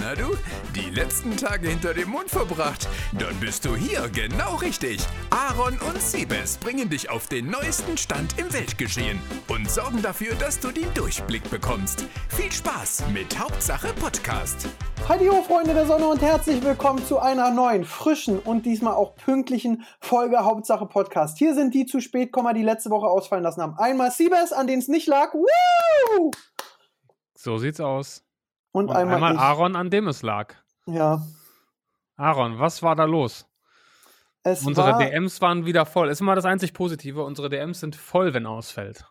Na du, die letzten Tage hinter dem Mond verbracht? Dann bist du hier genau richtig. Aaron und Siebes bringen dich auf den neuesten Stand im Weltgeschehen und sorgen dafür, dass du den Durchblick bekommst. Viel Spaß mit Hauptsache Podcast. Hallo Freunde der Sonne und herzlich willkommen zu einer neuen, frischen und diesmal auch pünktlichen Folge Hauptsache Podcast. Hier sind die zu spät, die letzte Woche ausfallen lassen haben. Einmal Siebes, an denen es nicht lag. Woo! So sieht's aus. Und, Und einmal, einmal. Aaron, an dem es lag. Ja. Aaron, was war da los? Es Unsere war, DMs waren wieder voll. Ist immer das einzig Positive. Unsere DMs sind voll, wenn ausfällt.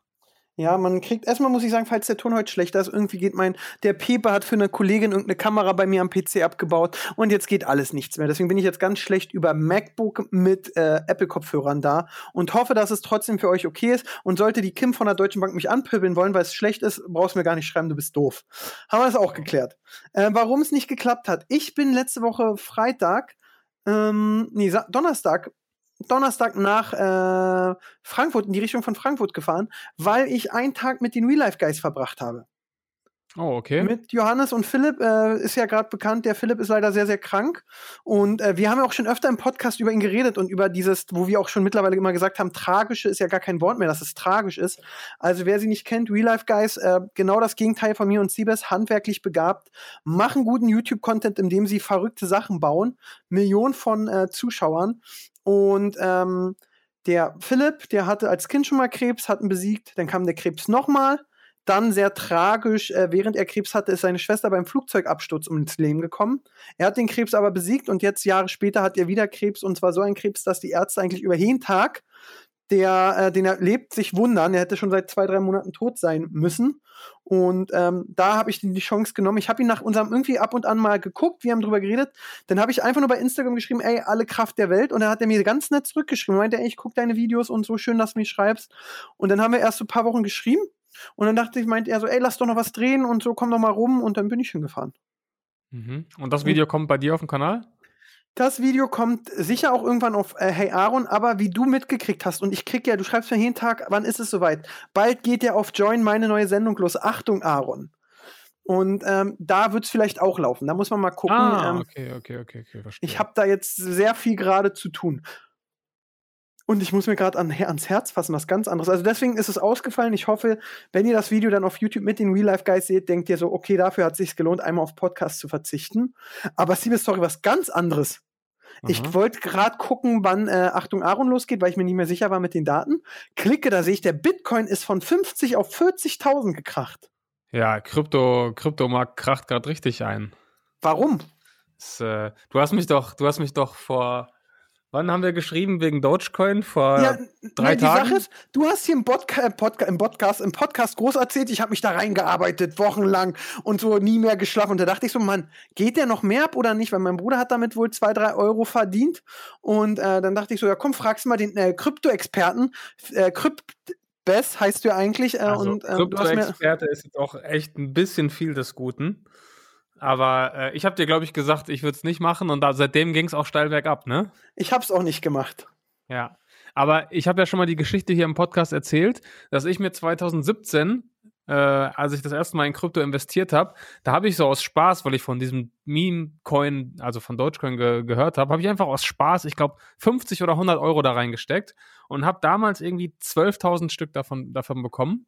Ja, man kriegt, erstmal muss ich sagen, falls der Ton heute schlechter ist, irgendwie geht mein, der Pepe hat für eine Kollegin irgendeine Kamera bei mir am PC abgebaut und jetzt geht alles nichts mehr. Deswegen bin ich jetzt ganz schlecht über MacBook mit äh, Apple-Kopfhörern da und hoffe, dass es trotzdem für euch okay ist. Und sollte die Kim von der Deutschen Bank mich anpöbeln wollen, weil es schlecht ist, brauchst du mir gar nicht schreiben, du bist doof. Haben wir das auch geklärt. Äh, warum es nicht geklappt hat. Ich bin letzte Woche Freitag, ähm, nee, Sa Donnerstag Donnerstag nach äh, Frankfurt, in die Richtung von Frankfurt gefahren, weil ich einen Tag mit den Real Life Guys verbracht habe. Oh, okay. Mit Johannes und Philipp äh, ist ja gerade bekannt, der Philipp ist leider sehr, sehr krank. Und äh, wir haben ja auch schon öfter im Podcast über ihn geredet und über dieses, wo wir auch schon mittlerweile immer gesagt haben, tragische ist ja gar kein Wort mehr, dass es tragisch ist. Also wer sie nicht kennt, Real Life Guys, äh, genau das Gegenteil von mir und Siebes, handwerklich begabt, machen guten YouTube-Content, indem sie verrückte Sachen bauen, Millionen von äh, Zuschauern. Und ähm, der Philipp, der hatte als Kind schon mal Krebs, hat ihn besiegt, dann kam der Krebs nochmal. Dann sehr tragisch, äh, während er Krebs hatte, ist seine Schwester beim Flugzeugabsturz ums Leben gekommen. Er hat den Krebs aber besiegt und jetzt Jahre später hat er wieder Krebs und zwar so ein Krebs, dass die Ärzte eigentlich über jeden Tag, der, äh, den er lebt, sich wundern. Er hätte schon seit zwei, drei Monaten tot sein müssen. Und ähm, da habe ich die Chance genommen. Ich habe ihn nach unserem irgendwie ab und an mal geguckt, wir haben drüber geredet. Dann habe ich einfach nur bei Instagram geschrieben, ey, alle Kraft der Welt. Und dann hat er mir ganz nett zurückgeschrieben. Er meinte, ey, ich gucke deine Videos und so schön, dass du mich schreibst. Und dann haben wir erst so ein paar Wochen geschrieben. Und dann dachte ich, meinte er so, ey, lass doch noch was drehen und so, komm doch mal rum. Und dann bin ich hingefahren. Mhm. Und das Video kommt bei dir auf dem Kanal? Das Video kommt sicher auch irgendwann auf äh, Hey Aaron, aber wie du mitgekriegt hast, und ich krieg ja, du schreibst mir jeden Tag, wann ist es soweit? Bald geht ja auf Join meine neue Sendung los. Achtung, Aaron. Und ähm, da wird es vielleicht auch laufen. Da muss man mal gucken. Ah, ähm, okay, okay, okay, okay, verstehe. ich habe da jetzt sehr viel gerade zu tun. Und ich muss mir gerade an, ans Herz fassen, was ganz anderes. Also deswegen ist es ausgefallen. Ich hoffe, wenn ihr das Video dann auf YouTube mit den Real Life Guys seht, denkt ihr so, okay, dafür hat es sich gelohnt, einmal auf Podcast zu verzichten. Aber Siebe Story, was ganz anderes. Ich Aha. wollte gerade gucken, wann äh, Achtung Aaron losgeht, weil ich mir nicht mehr sicher war mit den Daten. Klicke, da sehe ich, der Bitcoin ist von 50 auf 40.000 gekracht. Ja, Krypto, Kryptomarkt kracht gerade richtig ein. Warum? Das, äh, du hast mich doch, du hast mich doch vor, wann haben wir geschrieben wegen Dogecoin? Vor ja, drei nee, die Tagen? Sache ist, du hast hier im, Podca äh, Podca im, Podcast, im Podcast groß erzählt, ich habe mich da reingearbeitet, wochenlang und so nie mehr geschlafen. Und da dachte ich so, Mann, geht der noch mehr ab oder nicht? Weil mein Bruder hat damit wohl zwei, drei Euro verdient. Und äh, dann dachte ich so, ja komm, fragst mal den äh, Krypto-Experten. Äh, Kryptbess heißt du ja eigentlich. Äh, Also, und, äh, Krypto-Experte ist jetzt auch echt ein bisschen viel des Guten. Aber äh, ich habe dir, glaube ich, gesagt, ich würde es nicht machen und da, seitdem ging es auch steil bergab, ne? ich hab's auch nicht gemacht. Ja. Aber ich habe ja schon mal die Geschichte hier im Podcast erzählt, dass ich mir 2017, äh, als ich das erste Mal in Krypto investiert habe, da habe ich so aus Spaß, weil ich von diesem Meme-Coin, also von Dogecoin ge gehört habe, habe ich einfach aus Spaß, ich glaube, 50 oder 100 Euro da reingesteckt und habe damals irgendwie 12.000 Stück davon, davon bekommen.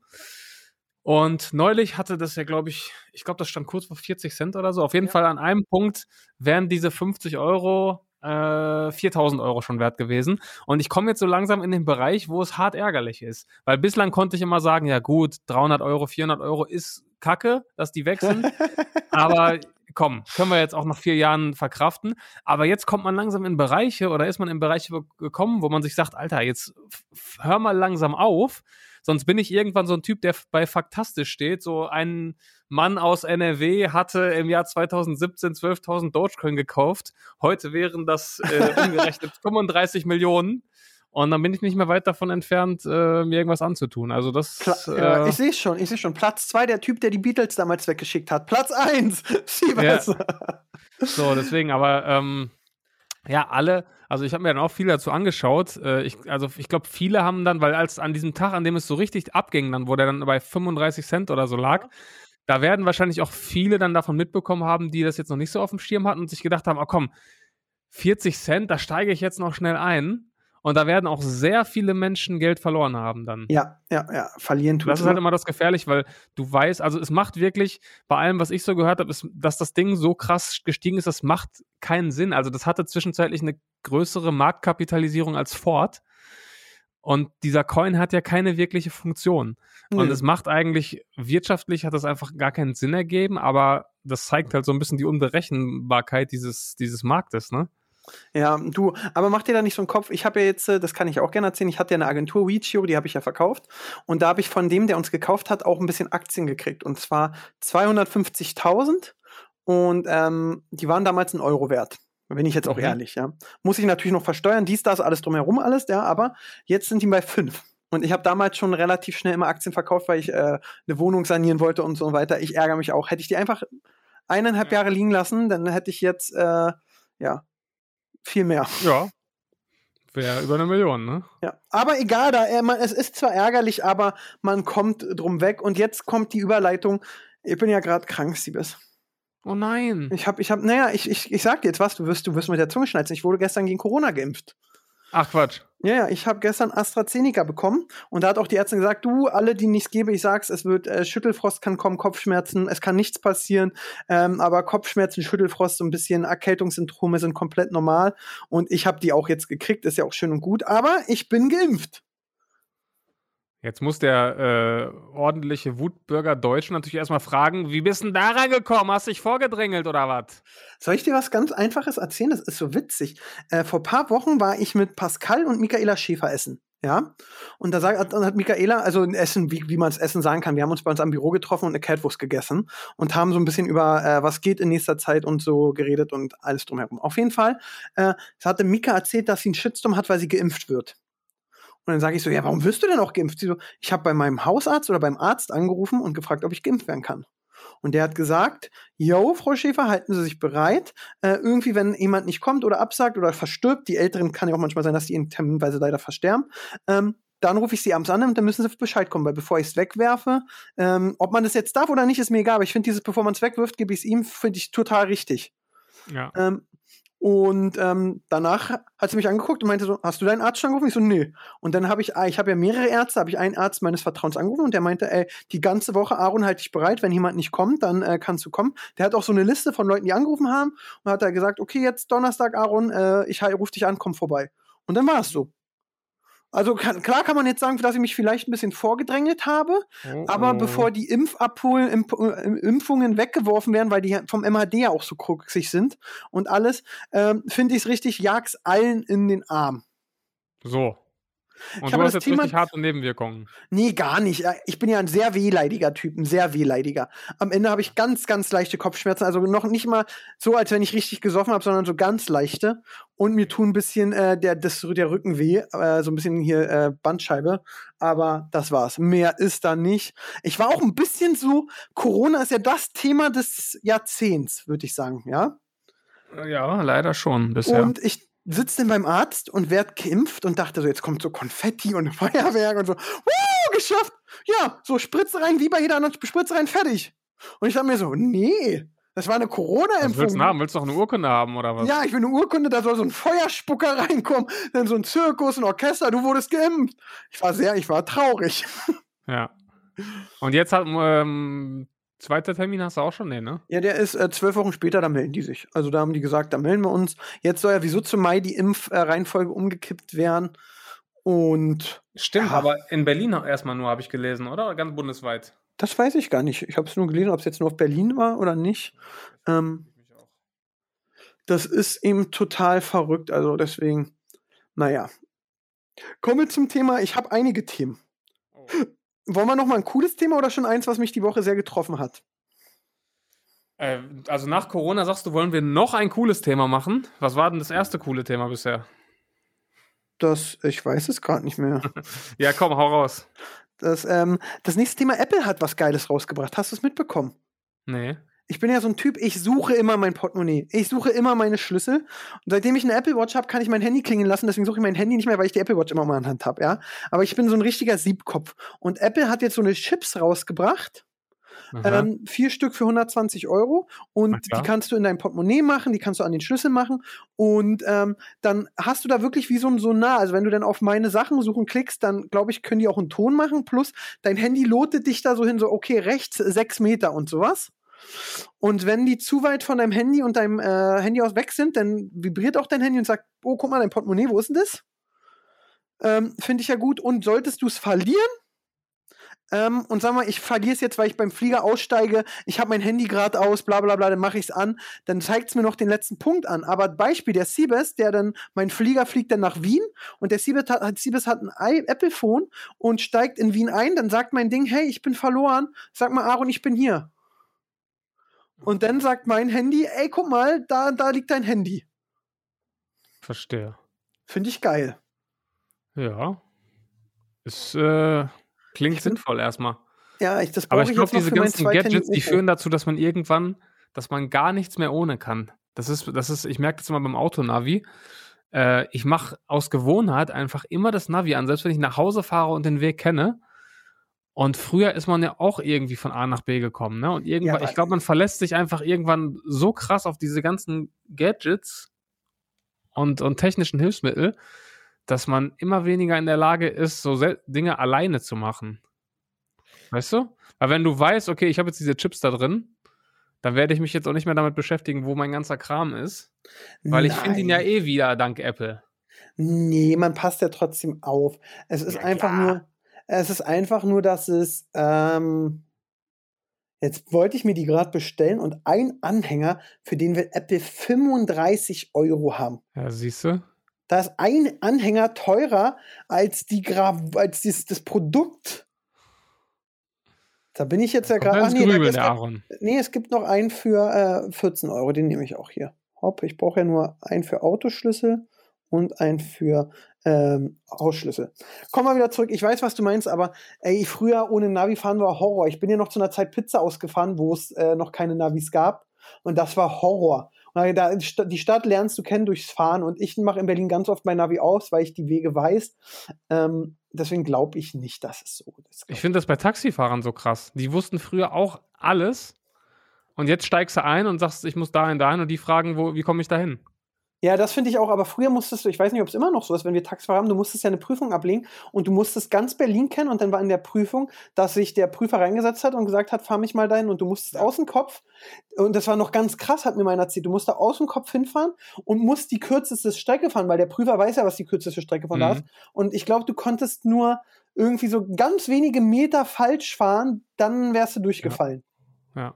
Und neulich hatte das ja, glaube ich, ich glaube, das stand kurz vor 40 Cent oder so. Auf jeden Ja. Fall an einem Punkt wären diese 50 Euro äh, 4000 Euro schon wert gewesen. Und ich komme jetzt so langsam in den Bereich, wo es hart ärgerlich ist. Weil bislang konnte ich immer sagen, ja gut, 300 Euro, 400 Euro ist kacke, dass die wechseln. Aber komm, können wir jetzt auch nach vier Jahren verkraften. Aber jetzt kommt man langsam in Bereiche oder ist man in Bereiche gekommen, wo man sich sagt, Alter, jetzt hör mal langsam auf. Sonst bin ich irgendwann so ein Typ, der bei Faktastisch steht. So ein Mann aus NRW hatte im Jahr 2017 12.000 Dogecoin gekauft. Heute wären das äh, umgerechnet 35 Millionen. Und dann bin ich nicht mehr weit davon entfernt, äh, mir irgendwas anzutun. Also das. Klar, äh, ja, ich sehe schon, ich sehe schon. Platz zwei, der Typ, der die Beatles damals weggeschickt hat. Platz eins, Siebes. So, deswegen, aber ähm, ja, alle, also ich habe mir dann auch viel dazu angeschaut. Äh, ich, also ich glaube, viele haben dann, weil als an diesem Tag, an dem es so richtig abging, dann, wo der dann bei 35 Cent oder so lag, da werden wahrscheinlich auch viele dann davon mitbekommen haben, die das jetzt noch nicht so auf dem Schirm hatten und sich gedacht haben, oh komm, 40 Cent, da steige ich jetzt noch schnell ein. Und da werden auch sehr viele Menschen Geld verloren haben dann. Ja, ja, ja. Verlieren tut Das ist halt immer das gefährlich, weil du weißt, also es macht wirklich, bei allem, was ich so gehört habe, ist, dass das Ding so krass gestiegen ist, das macht keinen Sinn. Also das hatte zwischenzeitlich eine größere Marktkapitalisierung als Ford. Und dieser Coin hat ja keine wirkliche Funktion. Und Nö. es macht eigentlich, wirtschaftlich hat das einfach gar keinen Sinn ergeben, aber das zeigt halt so ein bisschen die Unberechenbarkeit dieses, dieses Marktes, ne? Ja, du, aber mach dir da nicht so einen Kopf. Ich habe ja jetzt, äh, das kann ich auch gerne erzählen, ich hatte ja eine Agentur, Weechio, die habe ich ja verkauft. Und da habe ich von dem, der uns gekauft hat, auch ein bisschen Aktien gekriegt. Und zwar 250.000. Und ähm, die waren damals ein Euro wert. Bin ich jetzt auch Mhm. ehrlich, ja. Muss ich natürlich noch versteuern, dies, das, alles drumherum, alles, ja. Aber jetzt sind die bei fünf. Und ich habe damals schon relativ schnell immer Aktien verkauft, weil ich äh, eine Wohnung sanieren wollte und so weiter. Ich ärgere mich auch. Hätte ich die einfach eineinhalb Ja. Jahre liegen lassen, dann hätte ich jetzt, äh, ja, viel mehr. Ja. Wäre über eine Million, ne? Ja, aber egal, da, äh, man, es ist zwar ärgerlich, aber man kommt drum weg. Und jetzt kommt die Überleitung. Ich bin ja gerade krank, Siebes. Oh nein. Ich hab, ich hab, naja, ich, ich, ich sag dir jetzt was, du wirst, du wirst mit der Zunge schnalzen. Ich wurde gestern gegen Corona geimpft. Ach Quatsch. Ja, ja, ich habe gestern AstraZeneca bekommen und da hat auch die Ärztin gesagt, du, alle, die nichts gebe, ich sag's, es wird äh, Schüttelfrost kann kommen, Kopfschmerzen, es kann nichts passieren, ähm, aber Kopfschmerzen, Schüttelfrost, so ein bisschen Erkältungssymptome sind komplett normal und ich habe die auch jetzt gekriegt, ist ja auch schön und gut, aber ich bin geimpft. Jetzt muss der äh, ordentliche Wutbürger Deutsch natürlich erstmal fragen, wie bist denn da reingekommen? Hast dich vorgedrängelt oder was? Soll ich dir was ganz Einfaches erzählen? Das ist so witzig. Äh, vor paar Wochen war ich mit Pascal und Michaela Schäfer essen. Ja, und da sagt, dann hat Michaela, also ein Essen, wie, wie man es Essen sagen kann, wir haben uns bei uns am Büro getroffen und eine Catwurst gegessen und haben so ein bisschen über, äh, was geht in nächster Zeit und so geredet und alles drumherum. Auf jeden Fall, äh, hatte Mika erzählt, dass sie einen Shitstorm hat, weil sie geimpft wird. Und dann sage ich so, ja, warum wirst du denn auch geimpft? Sie so, ich habe bei meinem Hausarzt oder beim Arzt angerufen und gefragt, ob ich geimpft werden kann. Und der hat gesagt, yo, Frau Schäfer, halten Sie sich bereit. Äh, irgendwie, wenn jemand nicht kommt oder absagt oder verstirbt, die Älteren kann ja auch manchmal sein, dass die in terminweise leider versterben, ähm, dann rufe ich sie abends an und dann müssen sie Bescheid kommen, weil bevor ich es wegwerfe, ähm, ob man das jetzt darf oder nicht, ist mir egal, aber ich finde dieses, bevor man es wegwirft, gebe ich es ihm, finde ich total richtig. Ja. Ähm, und ähm, danach hat sie mich angeguckt und meinte so, hast du deinen Arzt schon angerufen? Ich so, nee. Und dann habe ich, ah, ich habe ja mehrere Ärzte, habe ich einen Arzt meines Vertrauens angerufen und der meinte, ey, die ganze Woche, Aaron, halt dich bereit, wenn jemand nicht kommt, dann äh, kannst du kommen. Der hat auch so eine Liste von Leuten, die angerufen haben und hat da gesagt, okay, jetzt Donnerstag, Aaron, äh, ich rufe dich an, komm vorbei. Und dann war es so. Also kann, klar kann man jetzt sagen, dass ich mich vielleicht ein bisschen vorgedrängelt habe, Oh, aber oh. bevor die Impfabholen, Imp äh, Impfungen weggeworfen werden, weil die vom MHD ja auch so kruxig sind und alles, ähm, finde ich es richtig, jag's allen in den Arm. So. Und Ich du habe hast das jetzt Thema- richtig harte Nebenwirkungen. Nee, gar nicht. Ja, Ich bin ja ein sehr wehleidiger Typ, ein sehr wehleidiger. Am Ende habe ich ganz, ganz leichte Kopfschmerzen. Also noch nicht mal so, als wenn ich richtig gesoffen habe, sondern so ganz leichte. Und mir tun ein bisschen äh, der, das, der Rücken weh, äh, so ein bisschen hier äh, Bandscheibe. Aber das war's. Mehr ist da nicht. Ich war auch ein bisschen so, Corona ist ja das Thema des Jahrzehnts, würde ich sagen, ja. Ja, leider schon bisher. Und ich sitze dann beim Arzt und werd geimpft und dachte so, jetzt kommt so Konfetti und Feuerwerk und so, Wuh, geschafft! Ja, so Spritze rein, wie bei jeder anderen Spritze rein, fertig. Und ich dachte mir so, nee, das war eine was willst du Corona-Impfung. haben? Willst du noch eine Urkunde haben oder was? Ja, ich will eine Urkunde, da soll so ein Feuerspucker reinkommen, dann so ein Zirkus, ein Orchester, du wurdest geimpft. Ich war sehr, ich war traurig. Ja. Und jetzt hat, ähm, zweiter Termin hast du auch schon, nee, ne? Ja, der ist äh, zwölf Wochen später, da melden die sich. Also da haben die gesagt, da melden wir uns. Jetzt soll ja wieso zum Mai die Impfreihenfolge umgekippt werden. Und Stimmt, Ja. aber in Berlin erstmal nur, habe ich gelesen, oder? Ganz bundesweit. Das weiß ich gar nicht. Ich habe es nur gelesen, ob es jetzt nur auf Berlin war oder nicht. Ähm, das ist eben total verrückt. Also deswegen, naja. Kommen wir zum Thema. Ich habe einige Themen. Oh. Wollen wir noch mal ein cooles Thema oder schon eins, was mich die Woche sehr getroffen hat? Äh, also nach Corona sagst du, wollen wir noch ein cooles Thema machen? Was war denn das erste coole Thema bisher? Das, ich weiß es gerade nicht mehr. Ja, komm, hau raus. Das, ähm, das nächste Thema Apple hat was Geiles rausgebracht. Hast du es mitbekommen? Nee. Ich bin ja so ein Typ, ich suche immer mein Portemonnaie. Ich suche immer meine Schlüssel. Und seitdem ich eine Apple Watch habe, kann ich mein Handy klingen lassen. Deswegen suche ich mein Handy nicht mehr, weil ich die Apple Watch immer mal in der Hand habe, ja. Aber ich bin so ein richtiger Siebkopf. Und Apple hat jetzt so eine Chips rausgebracht. Ähm, vier Stück für 120 Euro. Und die kannst du in dein Portemonnaie machen, die kannst du an den Schlüssel machen. Und ähm, dann hast du da wirklich wie so ein Sonar. Also wenn du dann auf meine Sachen suchen klickst, dann glaube ich, können die auch einen Ton machen. Plus dein Handy lotet dich da so hin, so okay, rechts sechs Meter und sowas. Und wenn die zu weit von deinem Handy und deinem äh, Handy aus weg sind, dann vibriert auch dein Handy und sagt, oh, guck mal, dein Portemonnaie, wo ist denn das? Ähm, Finde ich ja gut. Und solltest du es verlieren, ähm, und sag mal, ich verliere es jetzt, weil ich beim Flieger aussteige, ich habe mein Handy gerade aus, bla bla bla, dann mache ich es an, dann zeigt es mir noch den letzten Punkt an. Aber Beispiel, der Siebes, der dann, mein Flieger fliegt dann nach Wien und der Siebes hat, Siebes hat ein Apple-Phone und steigt in Wien ein, dann sagt mein Ding, hey, ich bin verloren, sag mal, Aaron, ich bin hier. Und dann sagt mein Handy, ey, guck mal, da, da liegt dein Handy. Verstehe. Finde ich geil. Ja. Es äh, klingt Ich find- sinnvoll erstmal. Ja, ich, das Aber ich glaube, diese ganzen Gadgets, die führen dazu, dass man irgendwann, dass man gar nichts mehr ohne kann. Das ist, das ist, ich merke das immer beim Autonavi. Äh, ich mache aus Gewohnheit einfach immer das Navi an, selbst wenn ich nach Hause fahre und den Weg kenne. Und früher ist man ja auch irgendwie von A nach B gekommen, ne? Und irgendwann, aber- ich glaube, man verlässt sich einfach irgendwann so krass auf diese ganzen Gadgets und, und technischen Hilfsmittel, dass man immer weniger in der Lage ist, so Dinge alleine zu machen. Weißt du? Weil wenn du weißt, okay, ich habe jetzt diese Chips da drin, dann werde ich mich jetzt auch nicht mehr damit beschäftigen, wo mein ganzer Kram ist. Weil ich finde ihn ja Nein. eh wieder dank Apple. Nee, man passt ja trotzdem auf. Es ist Ja, einfach klar. nur, es ist einfach nur, dass es, ähm, jetzt wollte ich mir die gerade bestellen und ein Anhänger, für den will Apple 35 Euro haben. Ja, siehst du? Da ist ein Anhänger teurer als die Gra als dies, das Produkt. Da bin ich jetzt ja gerade. Ach nee, grübeln, es, Aaron. nee, es gibt noch einen für äh, 14 Euro, den nehme ich auch hier. Hopp, ich brauche ja nur einen für Autoschlüssel und einen für ähm, Hausschlüssel. Komm mal wieder zurück. Ich weiß, was du meinst, aber ey, früher ohne Navi fahren war Horror. Ich bin ja noch zu einer Zeit Pizza ausgefahren, wo es äh, noch keine Navis gab. Und das war Horror. Da, die Stadt lernst du kennen durchs Fahren. Und ich mache in Berlin ganz oft mein Navi aus, weil ich die Wege weiß. Ähm, deswegen glaube ich nicht, dass es so ist. Ich finde das bei Taxifahrern so krass. Die wussten früher auch alles. Und jetzt steigst du ein und sagst, ich muss dahin, dahin. Und die fragen, wo, wie komme ich dahin? Ja, das finde ich auch, aber früher musstest du, ich weiß nicht, ob es immer noch so ist, wenn wir Taxifahrer haben, du musstest ja eine Prüfung ablegen und du musstest ganz Berlin kennen und dann war in der Prüfung, dass sich der Prüfer reingesetzt hat und gesagt hat, fahr mich mal dahin und du musstest aus dem Kopf, und das war noch ganz krass, hat mir meiner erzählt, du musst da aus dem Kopf hinfahren und musst die kürzeste Strecke fahren, weil der Prüfer weiß ja, was die kürzeste Strecke von da Mhm. ist. Und ich glaube, du konntest nur irgendwie so ganz wenige Meter falsch fahren, dann wärst du durchgefallen. Ja. Ja,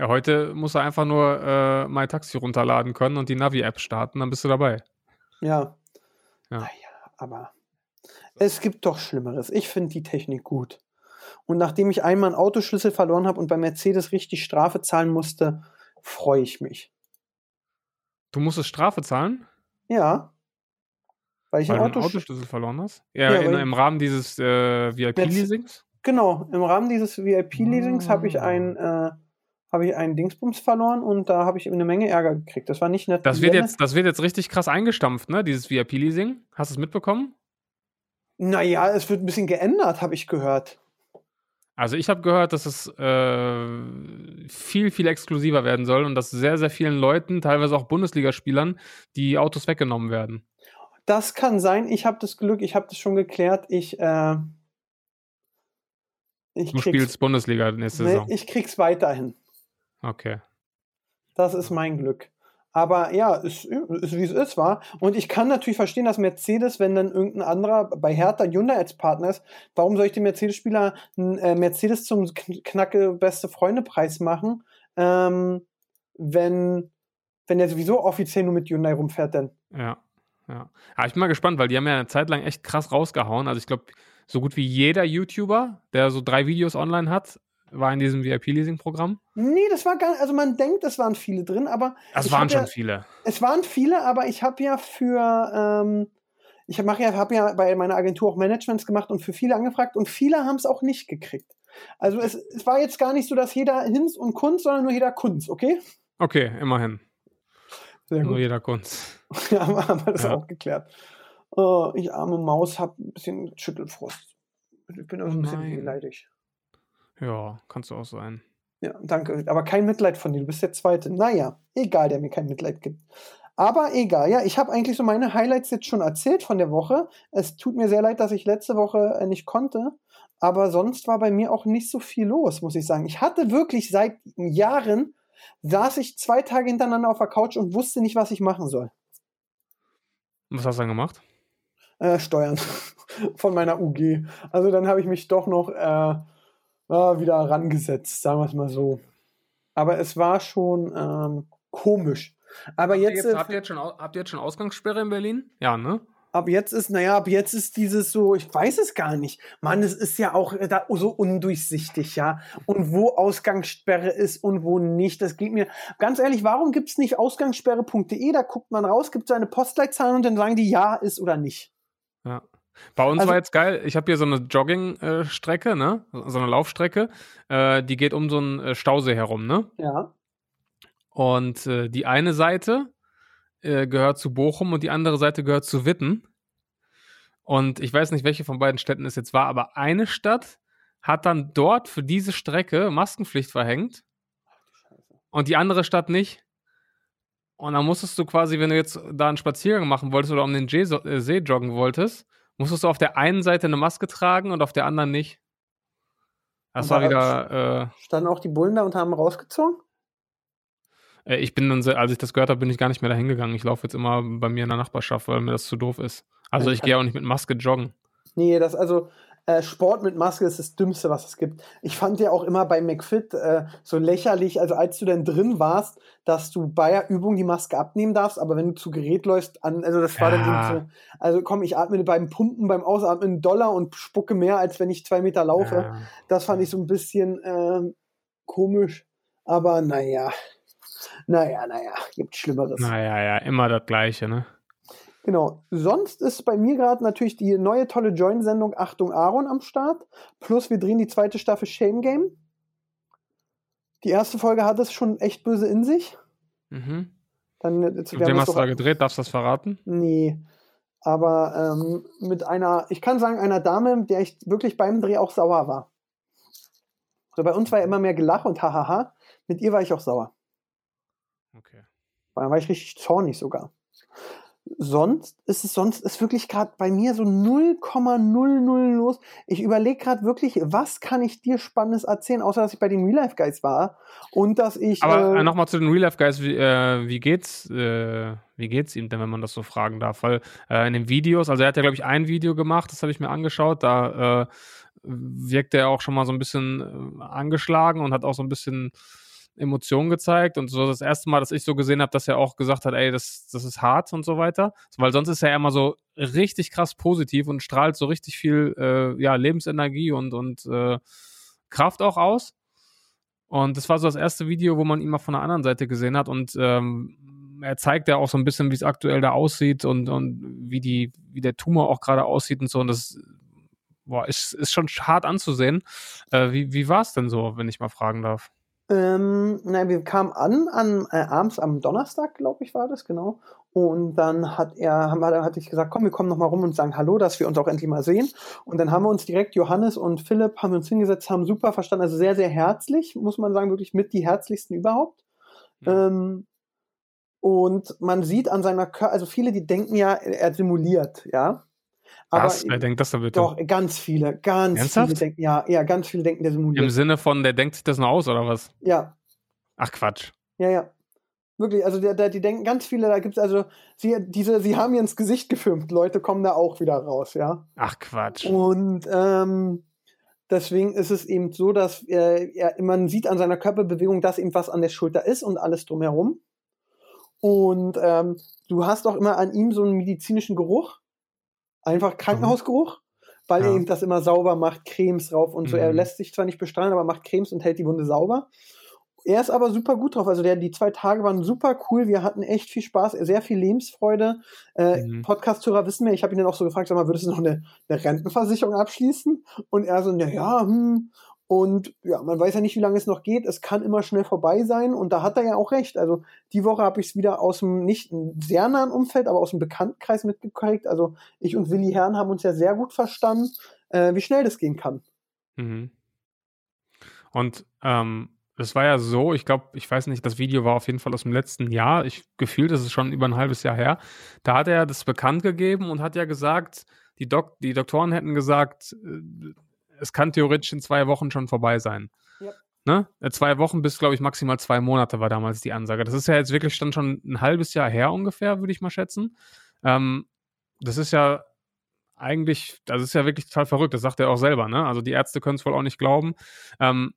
heute musst du einfach nur äh, My Taxi runterladen können und die Navi-App starten, dann bist du dabei. Ja. Ja. Naja, aber es gibt doch Schlimmeres. Ich finde die Technik gut. Und nachdem ich einmal einen Autoschlüssel verloren habe und bei Mercedes richtig Strafe zahlen musste, freue ich mich. Du musstest Strafe zahlen, Ja. Weil ich weil einen du einen Autoschlüssel. Autoschlüssel verloren hast? Ja, Ja, in, im Rahmen dieses äh, VIP-Leasings? Genau, im Rahmen dieses VIP-Leasings habe ich Ah. ein äh, habe ich einen Dingsbums verloren und da habe ich eine Menge Ärger gekriegt. Das war nicht nett. Das wird, jetzt, das wird jetzt richtig krass eingestampft, ne? Dieses VIP-Leasing. Hast du es mitbekommen? Naja, es wird ein bisschen geändert, habe ich gehört. Also ich habe gehört, dass es äh, viel, viel exklusiver werden soll und dass sehr, sehr vielen Leuten, teilweise auch Bundesligaspielern, die Autos weggenommen werden. Das kann sein. Ich habe das Glück, ich habe das schon geklärt. Ich, äh, ich, Du spielst Bundesliga nächste Saison. ich krieg's weiterhin. Okay. Das ist mein Glück. Aber ja, es ist, wie es ist, war. Und ich kann natürlich verstehen, dass Mercedes, wenn dann irgendein anderer bei Hertha Hyundai als Partner ist, warum soll ich dem Mercedes-Spieler äh, Mercedes zum Kn- knacke beste Freunde-Preis machen, ähm, wenn, wenn er sowieso offiziell nur mit Hyundai rumfährt, denn. Ja. Ja. Aber ich bin mal gespannt, weil die haben ja eine Zeit lang echt krass rausgehauen. Also ich glaube, so gut wie jeder YouTuber, der so drei Videos online hat, war in diesem VIP-Leasing-Programm. Nee, das war gar nicht, also man denkt, es waren viele drin, aber Das Ich waren schon ja- viele. es waren viele, aber ich habe ja für, ähm, ich habe ja, hab ja bei meiner Agentur auch Managements gemacht und für viele angefragt und viele haben es auch nicht gekriegt. Also es, es war jetzt gar nicht so, dass jeder Hinz und Kunz, sondern nur jeder Kunz, okay? Okay, immerhin. Sehr Nur jeder Kunst. Ja, haben wir- das Ja. auch geklärt. Oh, ich arme Maus, habe ein bisschen Schüttelfrost. Ich bin also ein bisschen Nein. wehleidig. Ja, kannst du auch sein. Ja, danke. Aber kein Mitleid von dir. Du bist der Zweite. Naja, egal, der mir kein Mitleid gibt. Aber egal, ja, ich habe eigentlich so meine Highlights jetzt schon erzählt von der Woche. Es tut mir sehr leid, dass ich letzte Woche äh, nicht konnte. Aber sonst war bei mir auch nicht so viel los, muss ich sagen. Ich hatte wirklich seit Jahren, saß ich zwei Tage hintereinander auf der Couch und wusste nicht, was ich machen soll. Was hast du dann gemacht? Äh, Steuern von meiner UG. Also dann habe ich mich doch noch äh, wieder rangesetzt, sagen wir es mal so. Aber es war schon ähm, komisch. Aber jetzt, jetzt, habt, ihr jetzt schon, habt ihr jetzt schon Ausgangssperre in Berlin? Ja, ne? ab jetzt ist, naja, ab jetzt ist dieses so, ich weiß es gar nicht. Mann, es ist ja auch äh, da so undurchsichtig, ja. Und wo Ausgangssperre ist und wo nicht, das geht mir. Ganz ehrlich, warum gibt es nicht ausgangssperre.de? Da guckt man raus, gibt seine Postleitzahlen und dann sagen die ja ist oder nicht. Ja. Bei uns also, war jetzt geil, ich habe hier so eine Jogging-Strecke, ne? So eine Laufstrecke. Äh, die geht um so einen äh, Stausee herum, ne? Ja. Und äh, die eine Seite äh, gehört zu Bochum und die andere Seite gehört zu Witten. Und ich weiß nicht, welche von beiden Städten es jetzt war, aber eine Stadt hat dann dort für diese Strecke Maskenpflicht verhängt und die andere Stadt nicht. Und dann musstest du quasi, wenn du jetzt da einen Spaziergang machen wolltest oder um den äh, See joggen wolltest, musstest du auf der einen Seite eine Maske tragen und auf der anderen nicht. Das war wieder. Äh, standen auch die Bullen da und haben rausgezogen? Äh, ich bin dann, sehr, als ich das gehört habe, bin ich gar nicht mehr dahin gegangen. Ich laufe jetzt immer bei mir in der Nachbarschaft, weil mir das zu doof ist. Also ich gehe auch nicht mit Maske joggen. Nee, das also äh, Sport mit Maske ist das Dümmste, was es gibt. Ich fand ja auch immer bei McFit äh, so lächerlich, also als du denn drin warst, dass du bei der Übung die Maske abnehmen darfst, aber wenn du zu Gerät läufst, an, also das war ja. dann eben so, also komm, ich atme beim Pumpen, beim Ausatmen einen Dollar und spucke mehr, als wenn ich zwei Meter laufe. Ja. Das fand ich so ein bisschen äh, komisch, aber naja. Naja, naja, gibt Schlimmeres. Naja, ja, immer das Gleiche, ne? Genau. Sonst ist bei mir gerade natürlich die neue tolle Join-Sendung Achtung Aaron am Start. Plus wir drehen die zweite Staffel Shame Game. Die erste Folge hat es schon echt böse in sich. Mhm. Dann, jetzt, Mit wem hast du da gedreht? Darfst du das verraten? Nee. Aber ähm, mit einer, ich kann sagen, einer Dame, mit der ich wirklich beim Dreh auch sauer war. Also bei uns war ja immer mehr Gelach und hahaha. Mit ihr war ich auch sauer. Okay. Da war ich richtig zornig sogar. Sonst ist es sonst ist wirklich gerade bei mir so 0,00 los. Ich überlege gerade wirklich, was kann ich dir Spannendes erzählen, außer dass ich bei den Real Life Guys war und dass ich. Aber äh, nochmal zu den Real Life Guys, wie, äh, wie geht's, äh, wie geht's ihm denn, wenn man das so fragen darf? Weil äh, in den Videos, also er hat ja glaube ich ein Video gemacht, das habe ich mir angeschaut, da äh, wirkt er auch schon mal so ein bisschen äh, angeschlagen und hat auch so ein bisschen Emotionen gezeigt und so das erste Mal, dass ich so gesehen habe, dass er auch gesagt hat, ey, das, das ist hart und so weiter. Weil sonst ist er immer so richtig krass positiv und strahlt so richtig viel äh, ja, Lebensenergie und, und äh, Kraft auch aus. Und das war so das erste Video, wo man ihn mal von der anderen Seite gesehen hat und ähm, er zeigt ja auch so ein bisschen, wie es aktuell da aussieht und, und wie, die, wie der Tumor auch gerade aussieht und so. Und das boah, ist, ist schon hart anzusehen. Äh, wie wie war es denn so, wenn ich mal fragen darf? Ähm, nein, wir kamen an, an äh, abends am Donnerstag, glaube ich, war das, genau. Und dann hat er, haben wir, hatte ich gesagt, komm, wir kommen noch mal rum und sagen Hallo, dass wir uns auch endlich mal sehen. Und dann haben wir uns direkt, Johannes und Philipp, haben wir uns hingesetzt, haben super verstanden, also sehr, sehr herzlich, muss man sagen, wirklich mit die herzlichsten überhaupt. Ja. Ähm, und man sieht an seiner Körper, also viele, die denken ja, er simuliert, ja. Aber Was? Wer denkt das da bitte? Doch, ganz viele, ganz Ernsthaft? viele denken, ja, ja, ganz viele denken, der simuliert. Im Sinne von, der denkt sich das nur aus, oder was? Ja. Ach Quatsch. Ja, ja. Wirklich, also der, der, die denken ganz viele, da gibt es also, sie, diese, sie haben ihr ins Gesicht gefilmt, Leute kommen da auch wieder raus, ja. Ach Quatsch. Und ähm, deswegen ist es eben so, dass äh, er, man sieht an seiner Körperbewegung, dass eben was an der Schulter ist und alles drumherum. Und ähm, du hast auch immer an ihm so einen medizinischen Geruch. Einfach Krankenhausgeruch, weil ja. er eben das immer sauber macht, Cremes drauf und so. Er mhm. lässt sich zwar nicht bestrahlen, aber macht Cremes und hält die Wunde sauber. Er ist aber super gut drauf. Also der, die zwei Tage waren super cool. Wir hatten echt viel Spaß, sehr viel Lebensfreude. Äh, mhm. Podcast-Hörer wissen wir, ich habe ihn dann auch so gefragt, sag mal, würdest du noch eine, eine Rentenversicherung abschließen? Und er so, na ja, hm, und ja, man weiß ja nicht, wie lange es noch geht. Es kann immer schnell vorbei sein. Und da hat er ja auch recht. Also die Woche habe ich es wieder aus dem nicht sehr nahen Umfeld, aber aus dem Bekanntenkreis mitgekriegt. Also ich und Willi Herrn haben uns ja sehr gut verstanden, äh, wie schnell das gehen kann. Mhm. Und ähm, das war ja so, ich glaube, ich weiß nicht, das Video war auf jeden Fall aus dem letzten Jahr. Ich gefühlt, das ist schon über ein halbes Jahr her. Da hat er das bekannt gegeben und hat ja gesagt, die, Dok die Doktoren hätten gesagt, äh, es kann theoretisch in zwei Wochen schon vorbei sein. Ja. Ne? Äh, zwei Wochen bis, glaube ich, maximal zwei Monate war damals die Ansage. Das ist ja jetzt wirklich dann schon ein halbes Jahr her ungefähr, würde ich mal schätzen. Ähm, das ist ja eigentlich, das ist ja wirklich total verrückt, das sagt er auch selber, ne? Also die Ärzte können es wohl auch nicht glauben. Ähm,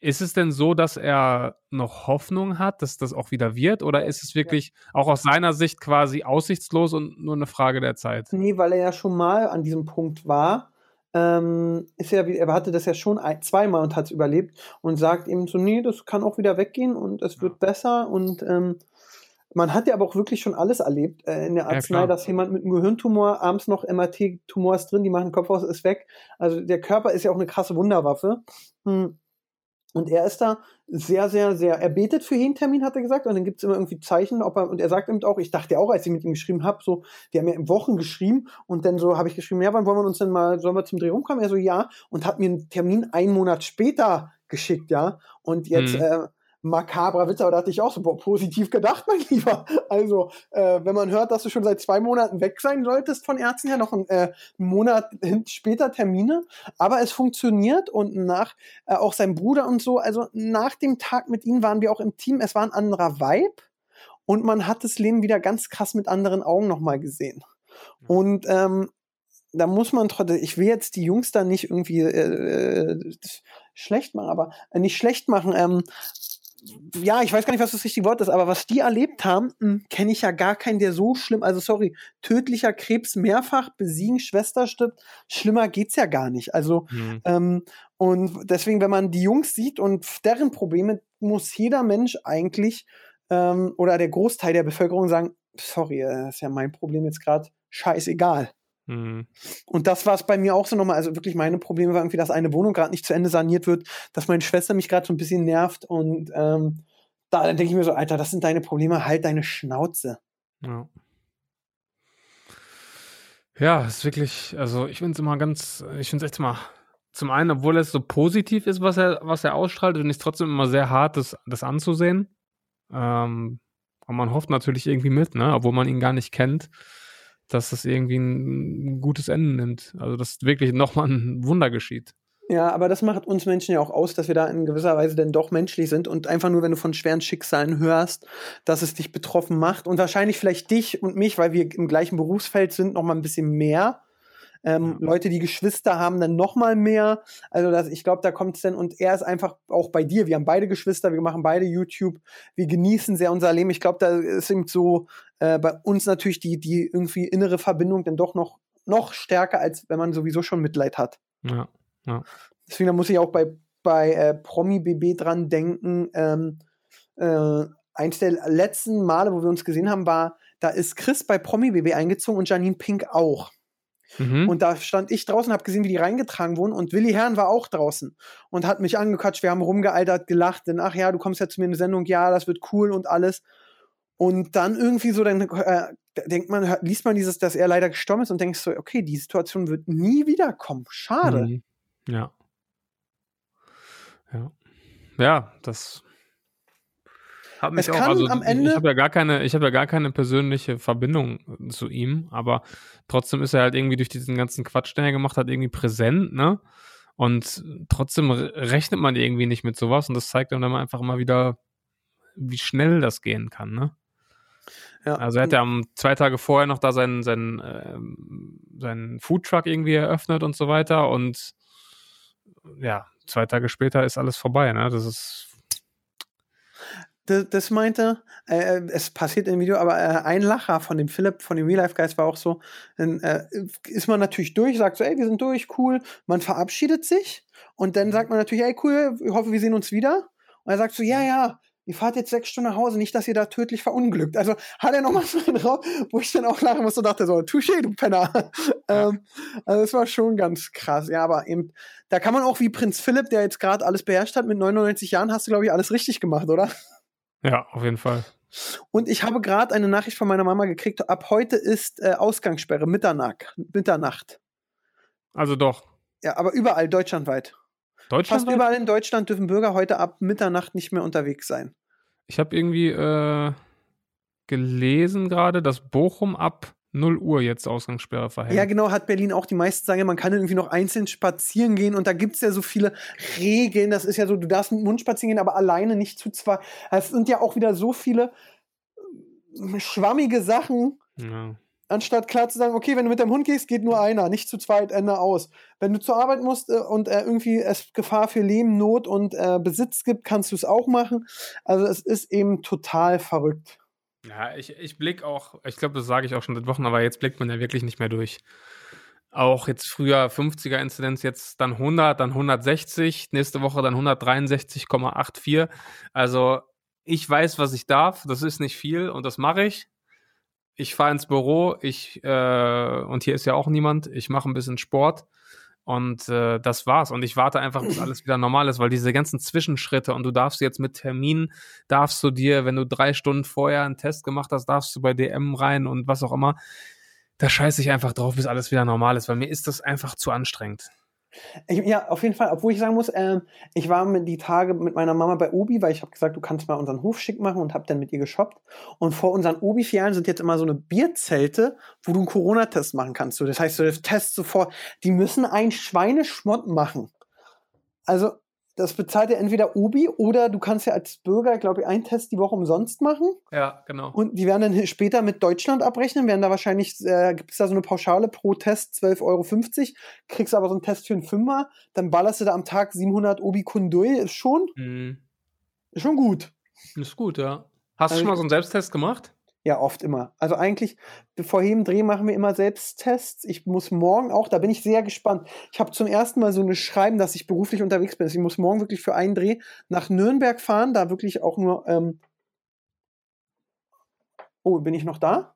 ist es denn so, dass er noch Hoffnung hat, dass das auch wieder wird? Oder ist es wirklich ja. auch aus seiner Sicht quasi aussichtslos und nur eine Frage der Zeit? Nee, weil er ja schon mal an diesem Punkt war. Ähm, ist ja, er hatte das ja schon ein, zweimal und hat es überlebt und sagt eben so, nee, das kann auch wieder weggehen und es wird ja. besser und ähm, man hat ja aber auch wirklich schon alles erlebt äh, in der Arznei, ja, dass jemand mit einem Gehirntumor abends noch MRT-Tumor ist drin, die machen den Kopf aus, ist weg. Also der Körper ist ja auch eine krasse Wunderwaffe. Hm. Und er ist da sehr, sehr, sehr, er betet für jeden Termin, hat er gesagt. Und dann gibt es immer irgendwie Zeichen, ob er, und er sagt eben auch, ich dachte auch, als ich mit ihm geschrieben habe, so, wir haben ja in Wochen geschrieben und dann so habe ich geschrieben, ja, wann wollen wir uns denn mal, sollen wir zum Dreh rumkommen? Er so, ja, und hat mir einen Termin einen Monat später geschickt, ja. Und jetzt, mhm. äh, makabrer Witz, aber da hatte ich auch so boah, positiv gedacht, mein Lieber. Also, äh, wenn man hört, dass du schon seit zwei Monaten weg sein solltest von Ärzten her, noch äh, einen Monat später Termine, aber es funktioniert und nach äh, auch sein Bruder und so, also nach dem Tag mit ihm waren wir auch im Team, es war ein anderer Vibe und man hat das Leben wieder ganz krass mit anderen Augen nochmal gesehen. Und ähm, da muss man trotzdem, ich will jetzt die Jungs da nicht irgendwie äh, äh schlecht machen, aber äh, nicht schlecht machen. Ähm, ja, ich weiß gar nicht, was das richtige Wort ist, aber was die erlebt haben, hm, kenne ich ja gar keinen, der so schlimm, also sorry, tödlicher Krebs mehrfach besiegen, Schwester stirbt, schlimmer geht's ja gar nicht. Also, mhm. ähm, und deswegen, wenn man die Jungs sieht und deren Probleme, muss jeder Mensch eigentlich ähm, oder der Großteil der Bevölkerung sagen, sorry, das äh, ist ja mein Problem jetzt gerade, scheißegal. Mhm. Und das war es bei mir auch so nochmal. Also wirklich meine Probleme war irgendwie, dass eine Wohnung gerade nicht zu Ende saniert wird, dass meine Schwester mich gerade so ein bisschen nervt und ähm, da denke ich mir so, Alter, das sind deine Probleme, halt deine Schnauze. Ja. Ja, ist wirklich, also ich finde es immer ganz, ich finde es echt immer, zum einen, obwohl es so positiv ist, was er, was er ausstrahlt, finde ich es trotzdem immer sehr hart, das, das anzusehen. Ähm, und man hofft natürlich irgendwie mit, ne, obwohl man ihn gar nicht kennt dass das irgendwie ein gutes Ende nimmt. Also, dass wirklich nochmal ein Wunder geschieht. Ja, aber das macht uns Menschen ja auch aus, dass wir da in gewisser Weise denn doch menschlich sind und einfach nur, wenn du von schweren Schicksalen hörst, dass es dich betroffen macht und wahrscheinlich vielleicht dich und mich, weil wir im gleichen Berufsfeld sind, noch mal ein bisschen mehr. Ähm, ja. Leute, die Geschwister haben, dann noch mal mehr. Also das, ich glaube, da kommt es dann und er ist einfach auch bei dir. Wir haben beide Geschwister, wir machen beide YouTube, wir genießen sehr unser Leben. Ich glaube, da ist eben so äh, bei uns natürlich die die irgendwie innere Verbindung dann doch noch noch stärker als wenn man sowieso schon Mitleid hat. Ja. ja. Deswegen muss ich auch bei bei äh, Promi BB dran denken. Ähm, äh, eins der letzten Male, wo wir uns gesehen haben, war, da ist Chris bei Promi BB eingezogen und Janine Pink auch. Mhm. Und da stand ich draußen, habe gesehen, wie die reingetragen wurden. Und Willi Herrn war auch draußen und hat mich angequatscht. Wir haben rumgealtert, gelacht. Denn, ach ja, du kommst ja zu mir in eine Sendung. Ja, das wird cool und alles. Und dann irgendwie so, dann äh, denkt man, liest man dieses, dass er leider gestorben ist und denkst so, okay, die Situation wird nie wiederkommen. Schade. Mhm. Ja. Ja. Ja, das hat mich es auch, also am Ende ich habe ja gar keine, ich habe ja gar keine persönliche Verbindung zu ihm, aber trotzdem ist er halt irgendwie durch diesen ganzen Quatsch, den er gemacht hat, irgendwie präsent, ne? Und trotzdem rechnet man irgendwie nicht mit sowas und das zeigt dann einfach immer wieder, wie schnell das gehen kann, ne? Ja. Also er hat ja am zwei Tage vorher noch da seinen, seinen, äh, seinen Foodtruck irgendwie eröffnet und so weiter und ja, zwei Tage später ist alles vorbei, ne? Das ist das, das meinte, äh, es passiert im Video, aber äh, ein Lacher von dem Philipp, von dem Real Life Guys war auch so, dann äh, ist man natürlich durch, sagt so, ey, wir sind durch, cool, man verabschiedet sich und dann sagt man natürlich, ey, cool, ich hoffe, wir sehen uns wieder. Und er sagt so, ja, ja, ihr fahrt jetzt sechs Stunden nach Hause, nicht, dass ihr da tödlich verunglückt. Also hat er nochmal so einen Raum, wo ich dann auch lachen musste und dachte so, touché, du Penner. Ja. ähm, also das war schon ganz krass. Ja, aber eben, da kann man auch wie Prinz Philipp, der jetzt gerade alles beherrscht hat, mit 99 Jahren hast du, glaube ich, alles richtig gemacht, oder? Ja, auf jeden Fall. Und ich habe gerade eine Nachricht von meiner Mama gekriegt. Ab heute ist äh, Ausgangssperre, Mitternacht. Mitternacht. Also doch. Ja, aber überall, deutschlandweit. Deutschland? Fast überall in Deutschland dürfen Bürger heute ab Mitternacht nicht mehr unterwegs sein. Ich habe irgendwie äh, gelesen gerade, dass Bochum ab 0 Uhr jetzt Ausgangssperre verhängt. Ja, genau, hat Berlin auch. Die meisten sagen, ja, man kann irgendwie noch einzeln spazieren gehen und da gibt es ja so viele Regeln. Das ist ja so, du darfst mit dem Mund spazieren gehen, aber alleine nicht zu zweit. Es sind ja auch wieder so viele äh, schwammige Sachen. Ja. Anstatt klar zu sagen, okay, wenn du mit deinem Hund gehst, geht nur einer, nicht zu zweit, Ende aus. Wenn du zur Arbeit musst äh, und äh, irgendwie es Gefahr für Leben, Not und äh, Besitz gibt, kannst du es auch machen. Also es ist eben total verrückt. Ja, ich, ich blick auch, ich glaube, das sage ich auch schon seit Wochen, aber jetzt blickt man ja wirklich nicht mehr durch. Auch jetzt früher 50er Inzidenz, jetzt dann 100, dann 160, nächste Woche dann 163,84. Also ich weiß, was ich darf, das ist nicht viel und das mache ich. Ich fahre ins Büro, ich, äh, und hier ist ja auch niemand, ich mache ein bisschen Sport und äh, das war's. Und ich warte einfach, bis alles wieder normal ist, weil diese ganzen Zwischenschritte und du darfst jetzt mit Termin, darfst du dir, wenn du drei Stunden vorher einen Test gemacht hast, darfst du bei DM rein und was auch immer. Da scheiße ich einfach drauf, bis alles wieder normal ist, weil mir ist das einfach zu anstrengend. Ich, ja, auf jeden Fall. Obwohl ich sagen muss, ähm, ich war mit die Tage mit meiner Mama bei Obi, weil ich habe gesagt, du kannst mal unseren Hof schick machen und habe dann mit ihr geshoppt. Und vor unseren Obi-Filialen sind jetzt immer so eine Bierzelte, wo du einen Corona-Test machen kannst. So, das heißt, du test sofort. Die müssen einen Schweineschmott machen. Also das bezahlt ja entweder Obi oder du kannst ja als Bürger, glaube ich, einen Test die Woche umsonst machen. Ja, genau. Und die werden dann später mit Deutschland abrechnen, werden da wahrscheinlich, äh, gibt es da so eine Pauschale pro Test 12,50 Euro, kriegst aber so einen Test für einen Fünfer, dann ballerst du da am Tag 700 Obi Kundui, ist schon, Mhm. ist schon gut. Ist gut, ja. Hast du Also schon mal so einen Selbsttest gemacht? Ja, oft immer. Also eigentlich, vor jedem Dreh machen wir immer Selbsttests. Ich muss morgen auch, da bin ich sehr gespannt. Ich habe zum ersten Mal so eine Schreiben, dass ich beruflich unterwegs bin. Ich muss morgen wirklich für einen Dreh nach Nürnberg fahren, da wirklich auch nur. Ähm oh, bin ich noch da?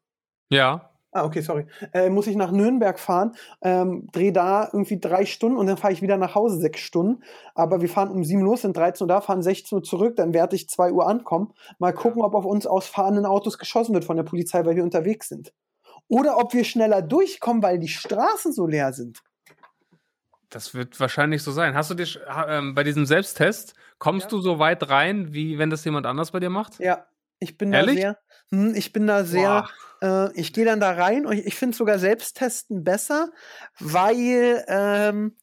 Ja. Ah, okay, sorry. Äh, muss ich nach Nürnberg fahren, ähm, drehe da irgendwie drei Stunden und dann fahre ich wieder nach Hause sechs Stunden. Aber wir fahren um sieben los, sind 13 Uhr da, fahren 16 Uhr zurück, dann werde ich zwei Uhr ankommen. Mal gucken, ob auf uns aus fahrenden Autos geschossen wird von der Polizei, weil wir unterwegs sind. Oder ob wir schneller durchkommen, weil die Straßen so leer sind. Das wird wahrscheinlich so sein. Hast du ha- ähm, bei diesem Selbsttest, kommst Ja. du so weit rein, wie wenn das jemand anders bei dir macht? Ja, ich bin Ehrlich? da sehr, hm, ich bin da sehr, äh, ich gehe dann da rein und ich, finde sogar Selbsttesten besser, weil ähm,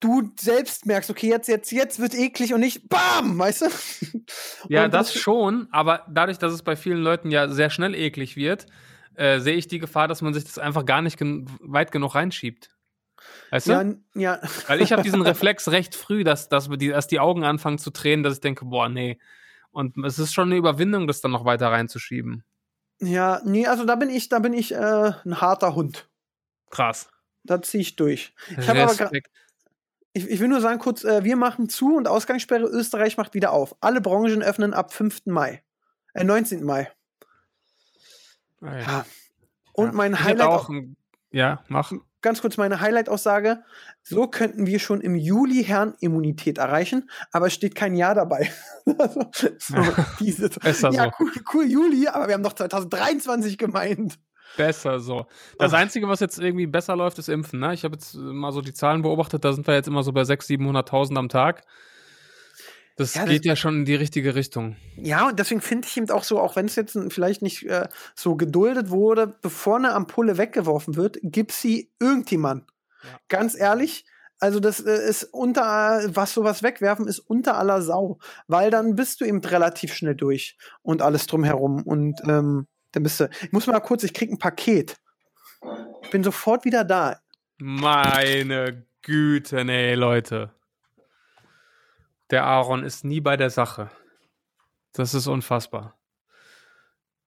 du selbst merkst, okay, jetzt, jetzt, jetzt wird eklig und nicht BAM, weißt du? Ja, Und das schon, aber dadurch, dass es bei vielen Leuten ja sehr schnell eklig wird, äh, sehe ich die Gefahr, dass man sich das einfach gar nicht gen weit genug reinschiebt. Weißt du? Ja, n- ja. Weil ich habe diesen Reflex recht früh, dass, dass, die, dass die Augen anfangen zu tränen, dass ich denke, boah, nee. Und es ist schon eine Überwindung, das dann noch weiter reinzuschieben. Ja, nee, also da bin ich, da bin ich äh, ein harter Hund. Krass. Da ziehe ich durch. Ich habe aber. Ich, ich will nur sagen kurz, äh, wir machen zu und Ausgangssperre, Österreich macht wieder auf. Alle Branchen öffnen ab 5. Mai. Äh, 19. Mai. Ah, ja. Ja. Und mein Ich Highlight auch ein, Ja, mach. Ganz kurz meine Highlight-Aussage. So könnten wir schon im Juli Herrenimmunität erreichen, aber es steht kein Jahr dabei. also, so, diese, Besser ja, so. cool, cool, Juli, aber wir haben doch 2023 gemeint. Besser so. Das Ach. Einzige, was jetzt irgendwie besser läuft, ist Impfen. Ne? Ich habe jetzt mal so die Zahlen beobachtet, da sind wir jetzt immer so bei 600.000, 700.000 am Tag. Das Ja, das- geht ja schon in die richtige Richtung. Ja, und deswegen finde ich eben auch so, auch wenn es jetzt vielleicht nicht äh, so geduldet wurde, bevor eine Ampulle weggeworfen wird, gib sie irgendjemand. Ja. Ganz ehrlich, also das äh, ist unter, was sowas wegwerfen, ist unter aller Sau. Weil dann bist du eben relativ schnell durch und alles drumherum. Und ähm, dann bist du. Ich muss mal kurz, ich krieg ein Paket. Ich bin sofort wieder da. Meine Güte, nee, Leute. Der Aaron ist nie bei der Sache. Das ist unfassbar.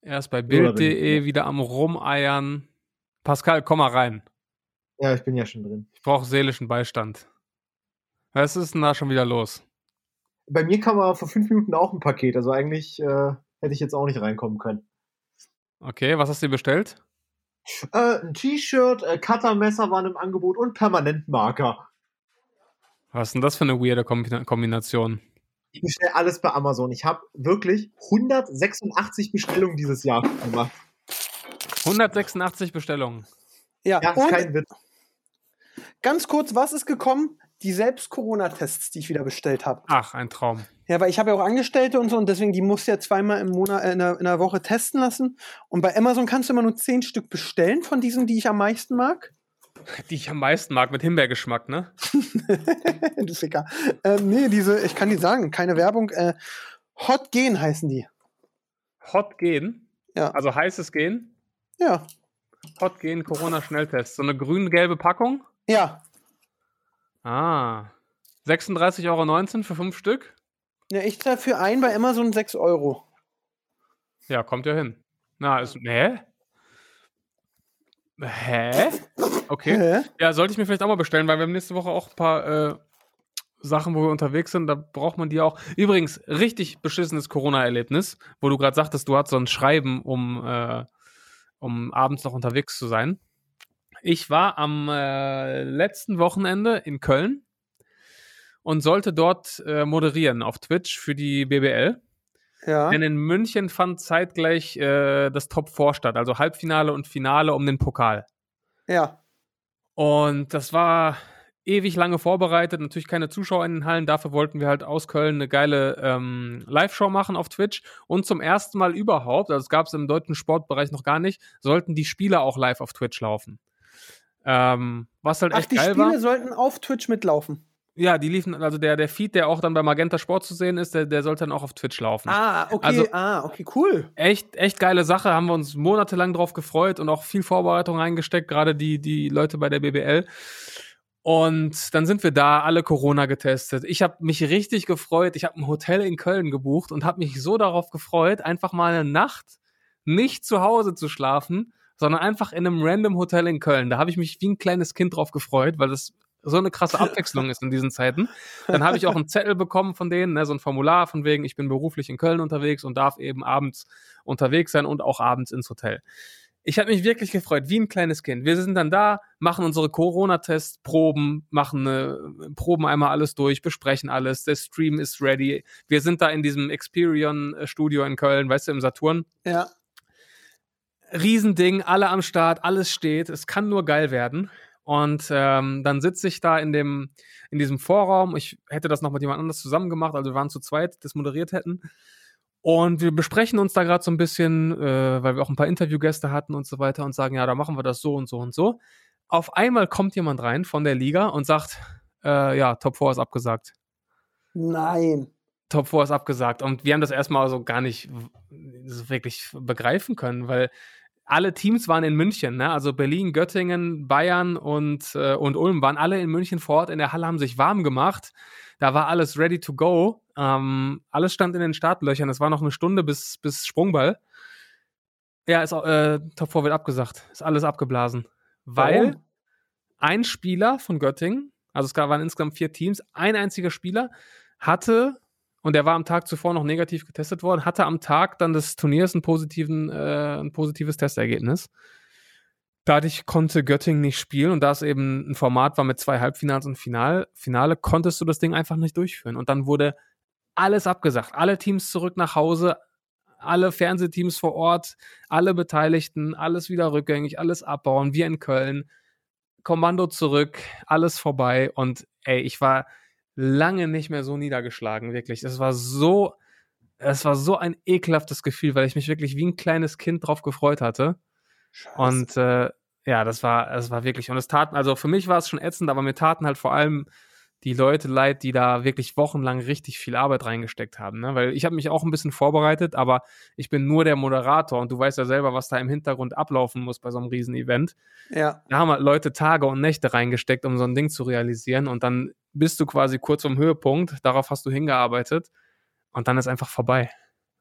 Er ist bei Bild.de wieder am Rumeiern. Pascal, komm mal rein. Ja, ich bin ja schon drin. Ich brauche seelischen Beistand. Was ist denn da schon wieder los? Bei mir kam aber vor fünf Minuten auch ein Paket, also eigentlich äh, hätte ich jetzt auch nicht reinkommen können. Okay, was hast du bestellt? Äh, ein T-Shirt, äh, Cuttermesser waren im Angebot und Permanentmarker. Was ist denn das für eine weirde Kombi- Kombination? Ich bestelle alles bei Amazon. Ich habe wirklich 186 Bestellungen dieses Jahr gemacht. 186 Bestellungen. Ja, Ja, ist und kein Witz. ganz kurz, was ist gekommen? die selbst Corona-Tests, die ich wieder bestellt habe. Ach, ein Traum. Ja, weil ich habe ja auch Angestellte und so und deswegen, die muss ja zweimal im Monat, äh, in, der, in der Woche testen lassen. Und bei Amazon kannst du immer nur zehn Stück bestellen von diesen, die ich am meisten mag. Die ich am meisten mag, mit Himbeergeschmack, ne? du Ficker. Ähm, nee, diese, ich kann die sagen, keine Werbung. Äh, Hot Gen heißen die. Hot gehen. Ja. Also heißes Gehen. Ja. Hot gehen Corona-Schnelltest. So eine grün-gelbe Packung. Ja. Ah. 36,19 Euro für fünf Stück? Ja, ich zahle für einen bei Amazon 6 Euro. Ja, kommt ja hin. Na, ist. Hä? Hä? Okay. Hä? Ja, sollte ich mir vielleicht auch mal bestellen, weil wir haben nächste Woche auch ein paar äh, Sachen, wo wir unterwegs sind. Da braucht man die auch. Übrigens, richtig beschissenes Corona-Erlebnis, wo du gerade sagtest, du hattest so ein Schreiben, um, äh, um abends noch unterwegs zu sein. Ich war am äh, letzten Wochenende in Köln und sollte dort äh, moderieren auf Twitch für die BBL. Ja. Denn in München fand zeitgleich äh, das Top 4 statt, also Halbfinale und Finale um den Pokal. Ja. Und das war ewig lange vorbereitet, natürlich keine Zuschauer in den Hallen. Dafür wollten wir halt aus Köln eine geile ähm, Live-Show machen auf Twitch. Und zum ersten Mal überhaupt, also es gab es im deutschen Sportbereich noch gar nicht, sollten die Spieler auch live auf Twitch laufen. Ähm, was halt Ach, echt die geil Spiele war. sollten auf Twitch mitlaufen. Ja, die liefen, also der, der Feed, der auch dann bei Magenta Sport zu sehen ist, der, der sollte dann auch auf Twitch laufen. Ah, okay, Also- ah, okay, cool. echt, echt geile Sache, haben wir uns monatelang drauf gefreut und auch viel Vorbereitung reingesteckt, gerade die, die Leute bei der BBL. Und dann sind wir da, alle Corona getestet. Ich habe mich richtig gefreut. Ich habe ein Hotel in Köln gebucht und habe mich so darauf gefreut, einfach mal eine Nacht nicht zu Hause zu schlafen, sondern einfach in einem random Hotel in Köln. Da habe ich mich wie ein kleines Kind drauf gefreut, weil das so eine krasse Abwechslung ist in diesen Zeiten. Dann habe ich auch einen Zettel bekommen von denen, ne, so ein Formular von wegen, ich bin beruflich in Köln unterwegs und darf eben abends unterwegs sein und auch abends ins Hotel. Ich habe mich wirklich gefreut, wie ein kleines Kind. Wir sind dann da, machen unsere Corona-Tests, Proben, machen äh, Proben einmal alles durch, besprechen alles. Der Stream ist ready. Wir sind da in diesem Experion-Studio in Köln, weißt du, im Saturn. Ja. Riesending, alle am Start, alles steht. Es kann nur geil werden. Und ähm, dann sitze ich da in dem in diesem Vorraum. Ich hätte das noch mit jemand anders zusammen gemacht, also wir waren zu zweit, das moderiert hätten. Und wir besprechen uns da gerade so ein bisschen, äh, weil wir auch ein paar Interviewgäste hatten und so weiter und sagen, ja, da machen wir das so und so und so. Auf einmal kommt jemand rein von der Liga und sagt, äh, ja, Top 4 ist abgesagt. Nein. Top 4 ist abgesagt. Und wir haben das erstmal so gar nicht wirklich begreifen können, weil alle Teams waren in München, ne? Also Berlin, Göttingen, Bayern und, äh, und Ulm waren alle in München vor Ort in der Halle, haben sich warm gemacht. Da war alles ready to go. Ähm, alles stand in den Startlöchern. Es war noch eine Stunde bis, bis Sprungball. Ja, ist, äh, Top 4 wird abgesagt. Ist alles abgeblasen. Weil Warum? ein Spieler von Göttingen, also es gab- waren insgesamt vier Teams, ein einziger Spieler hatte, und der war am Tag zuvor noch negativ getestet worden, hatte am Tag dann des Turniers positiven, äh, ein positives Testergebnis. Dadurch konnte Göttingen nicht spielen und da es eben ein Format war mit zwei Halbfinals und Final, Finale, konntest du das Ding einfach nicht durchführen. Und dann wurde alles abgesagt. Alle Teams zurück nach Hause, alle Fernsehteams vor Ort, alle Beteiligten, alles wieder rückgängig, alles abbauen. Wir in Köln, Kommando zurück, alles vorbei. Und ey, ich war lange nicht mehr so niedergeschlagen, wirklich. Es war so, es war so ein ekelhaftes Gefühl, weil ich mich wirklich wie ein kleines Kind drauf gefreut hatte. Scheiße. Und äh, ja, das war, das war wirklich, und es taten, also für mich war es schon ätzend, aber mir taten halt vor allem die Leute leid, die da wirklich wochenlang richtig viel Arbeit reingesteckt haben. Ne? Weil ich habe mich auch ein bisschen vorbereitet, aber ich bin nur der Moderator und du weißt ja selber, was da im Hintergrund ablaufen muss bei so einem Riesen-Event. ja. Da haben halt Leute Tage und Nächte reingesteckt, um so ein Ding zu realisieren und dann bist du quasi kurz vom Höhepunkt, darauf hast du hingearbeitet und dann ist einfach vorbei.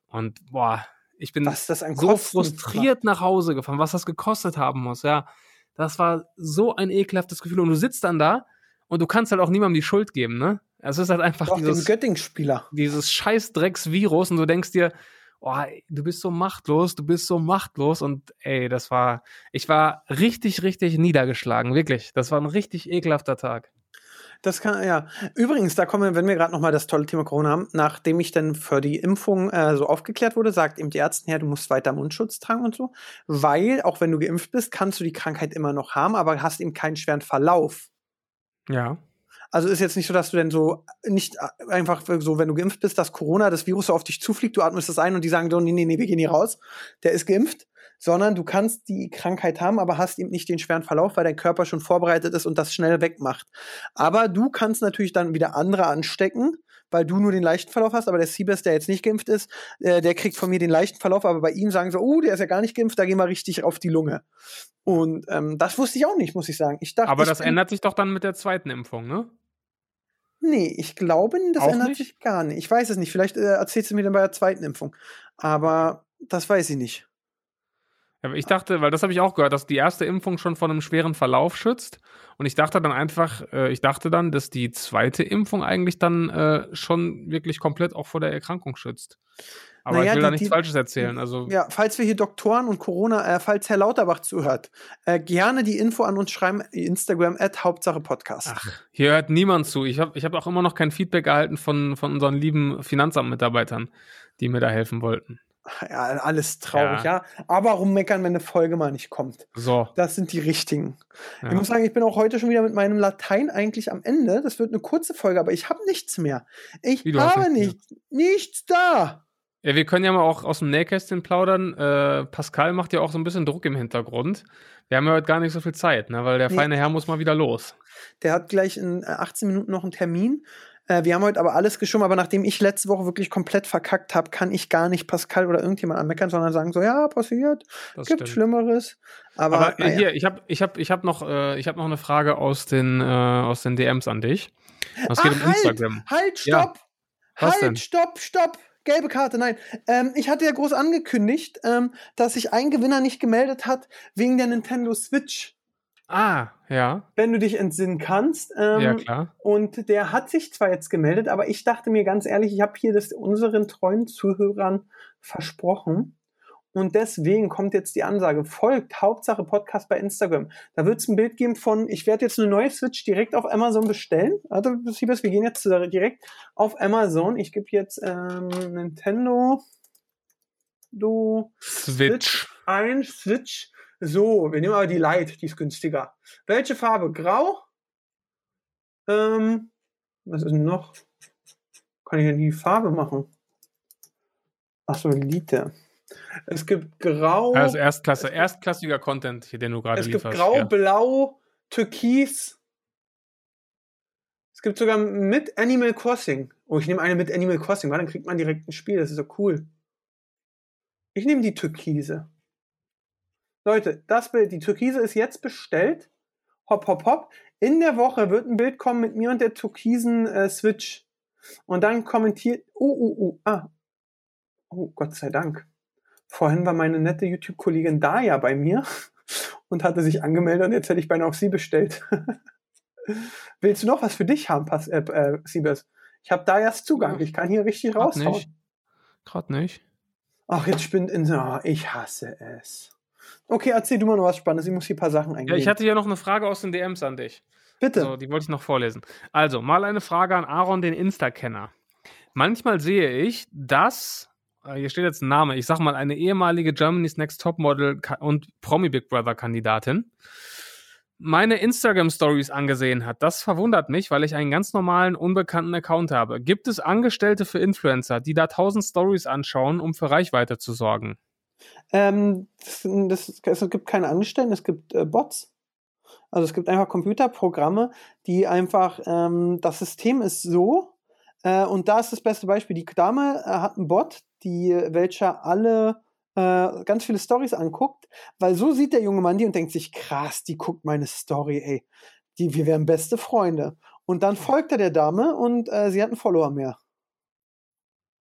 Und boah, ich bin so frustriert nach Hause gefahren, was das gekostet haben muss, ja. Das war so ein ekelhaftes Gefühl. Und du sitzt dann da und du kannst halt auch niemandem die Schuld geben, ne? Es ist halt einfach Doch, dieses, Göttingen-Spieler. dieses scheiß Drecks-Virus und du denkst dir, oh, du bist so machtlos, du bist so machtlos und ey, das war, ich war richtig, richtig niedergeschlagen, wirklich. Das war ein richtig ekelhafter Tag. Das kann, ja. Übrigens, da kommen wir, wenn wir gerade noch mal das tolle Thema Corona haben, nachdem ich dann für die Impfung äh, so aufgeklärt wurde, sagt eben die Ärztin, ja, du musst weiter Mundschutz tragen und so, weil auch wenn du geimpft bist, kannst du die Krankheit immer noch haben, aber hast eben keinen schweren Verlauf. Ja. Also ist jetzt nicht so, dass du denn so nicht einfach so, wenn du geimpft bist, dass Corona, das Virus so auf dich zufliegt, du atmest das ein und die sagen, nee, nee, nee, wir gehen hier raus, der ist geimpft, sondern du kannst die Krankheit haben, aber hast eben nicht den schweren Verlauf, weil dein Körper schon vorbereitet ist und das schnell wegmacht. Aber du kannst natürlich dann wieder andere anstecken, weil du nur den leichten Verlauf hast, aber der Siebes, der jetzt nicht geimpft ist, äh, der kriegt von mir den leichten Verlauf, aber bei ihm sagen so, oh, der ist ja gar nicht geimpft, da gehen wir richtig auf die Lunge. Und ähm, das wusste ich auch nicht, muss ich sagen. Ich dachte, Aber das ändert sich doch dann mit der zweiten Impfung, ne? Nee, ich glaube, das Auch ändert nicht? sich gar nicht. Ich weiß es nicht. Vielleicht äh, erzählst du mir dann bei der zweiten Impfung. Aber das weiß ich nicht. Aber ich dachte, weil das habe ich auch gehört, dass die erste Impfung schon vor einem schweren Verlauf schützt. Und ich dachte dann einfach, äh, ich dachte dann, dass die zweite Impfung eigentlich dann äh, schon wirklich komplett auch vor der Erkrankung schützt. Aber Naja, ich will die- da nichts die- Falsches erzählen. Also Ja, falls wir hier Doktoren und Corona, äh, falls Herr Lauterbach zuhört, äh, gerne die Info an uns schreiben, Instagram at Hauptsache Podcast. Ach, hier hört niemand zu. Ich habe ich hab auch immer noch kein Feedback erhalten von, von unseren lieben Finanzamtmitarbeitern, die mir da helfen wollten. Ja, alles traurig, ja. Aber rummeckern, wenn eine Folge mal nicht kommt. So. Das sind die richtigen. Ja. Ich muss sagen, ich bin auch heute schon wieder mit meinem Latein eigentlich am Ende. Das wird eine kurze Folge, aber ich habe nichts mehr. Ich Wie, habe nichts nichts. Nichts da. Ja, wir können ja mal auch aus dem Nähkästchen plaudern. Äh, Pascal macht ja auch so ein bisschen Druck im Hintergrund. Wir haben ja heute gar nicht so viel Zeit, ne? weil der Nee. feine Herr muss mal wieder los. Der hat gleich in äh, 18 Minuten noch einen Termin. Äh, wir haben heute aber alles geschoben, aber nachdem ich letzte Woche wirklich komplett verkackt habe, kann ich gar nicht Pascal oder irgendjemand anmeckern, sondern sagen so, ja, passiert, Das gibt stimmt. Schlimmeres. Aber, Aber äh, naja. hier, ich habe ich hab, ich hab noch, äh, ich hab noch eine Frage aus den, äh, aus den DMs an dich. Es geht um halt, Instagram. Halt, Ja. stopp! Was halt, denn? stopp, stopp! Gelbe Karte, nein. Ähm, ich hatte ja groß angekündigt, ähm, dass sich ein Gewinner nicht gemeldet hat wegen der Nintendo Switch. Ah, ja. Wenn du dich entsinnen kannst. Ähm, ja, klar. Und der hat sich zwar jetzt gemeldet, aber ich dachte mir ganz ehrlich, ich habe hier das unseren treuen Zuhörern versprochen. Und deswegen kommt jetzt die Ansage, folgt Hauptsache Podcast bei Instagram. Da wird es ein Bild geben von, ich werde jetzt eine neue Switch direkt auf Amazon bestellen. Also, Siebes, wir gehen jetzt direkt auf Amazon. Ich gebe jetzt ähm, Nintendo du Switch. ein, Switch. So, wir nehmen aber die Light, die ist günstiger. Welche Farbe? Grau? Ähm, was ist denn noch? Kann ich denn die Farbe machen? Achso, Lite. Es gibt Grau. Also Erstklasse, erstklassiger Content, hier, den du gerade es gibt lieferst. Grau, ja. Blau, Türkis. Es gibt sogar mit Animal Crossing. Oh, ich nehme eine mit Animal Crossing, weil dann kriegt man direkt ein Spiel. Das ist so cool. Ich nehme die Türkise. Leute, das Bild, die Türkise ist jetzt bestellt. Hopp, hopp, hopp. In der Woche wird ein Bild kommen mit mir und der türkisen äh, Switch. Und dann kommentiert. Uh, uh, uh. Ah. Oh, Gott sei Dank. Vorhin war meine nette YouTube-Kollegin Daya bei mir und hatte sich angemeldet und jetzt hätte ich beinahe auf sie bestellt. Willst du noch was für dich haben, Pas äh, äh, Siebes? Ich habe Dayas Zugang. Ich kann hier richtig raushauen. nicht. Gerade nicht. Ach, jetzt spinnt in. Oh, ich hasse es. Okay, erzähl du mal noch was Spannendes. Ich muss hier ein paar Sachen eingehen. Ja, ich hatte hier noch eine Frage aus den DMs an dich. Bitte. So, die wollte ich noch vorlesen. Also, mal eine Frage an Aaron, den Insta-Kenner. Manchmal sehe ich, dass, äh, hier steht jetzt ein Name, ich sag mal, eine ehemalige Germany's Next Topmodel und Promi Big Brother Kandidatin meine Instagram-Stories angesehen hat. Das verwundert mich, weil ich einen ganz normalen, unbekannten Account habe. Gibt es Angestellte für Influencer, die da tausend Stories anschauen, um für Reichweite zu sorgen? Ähm, das, das, es gibt keine Angestellten, es gibt äh, Bots. Also es gibt einfach Computerprogramme, die einfach, ähm, das System ist so, äh, und da ist das beste Beispiel, die Dame äh, hat einen Bot, die, welcher alle äh, ganz viele Stories anguckt, weil so sieht der junge Mann die und denkt sich, krass, die guckt meine Story, ey. Die, wir wären beste Freunde. Und dann folgt er der Dame und äh, sie hat einen Follower mehr.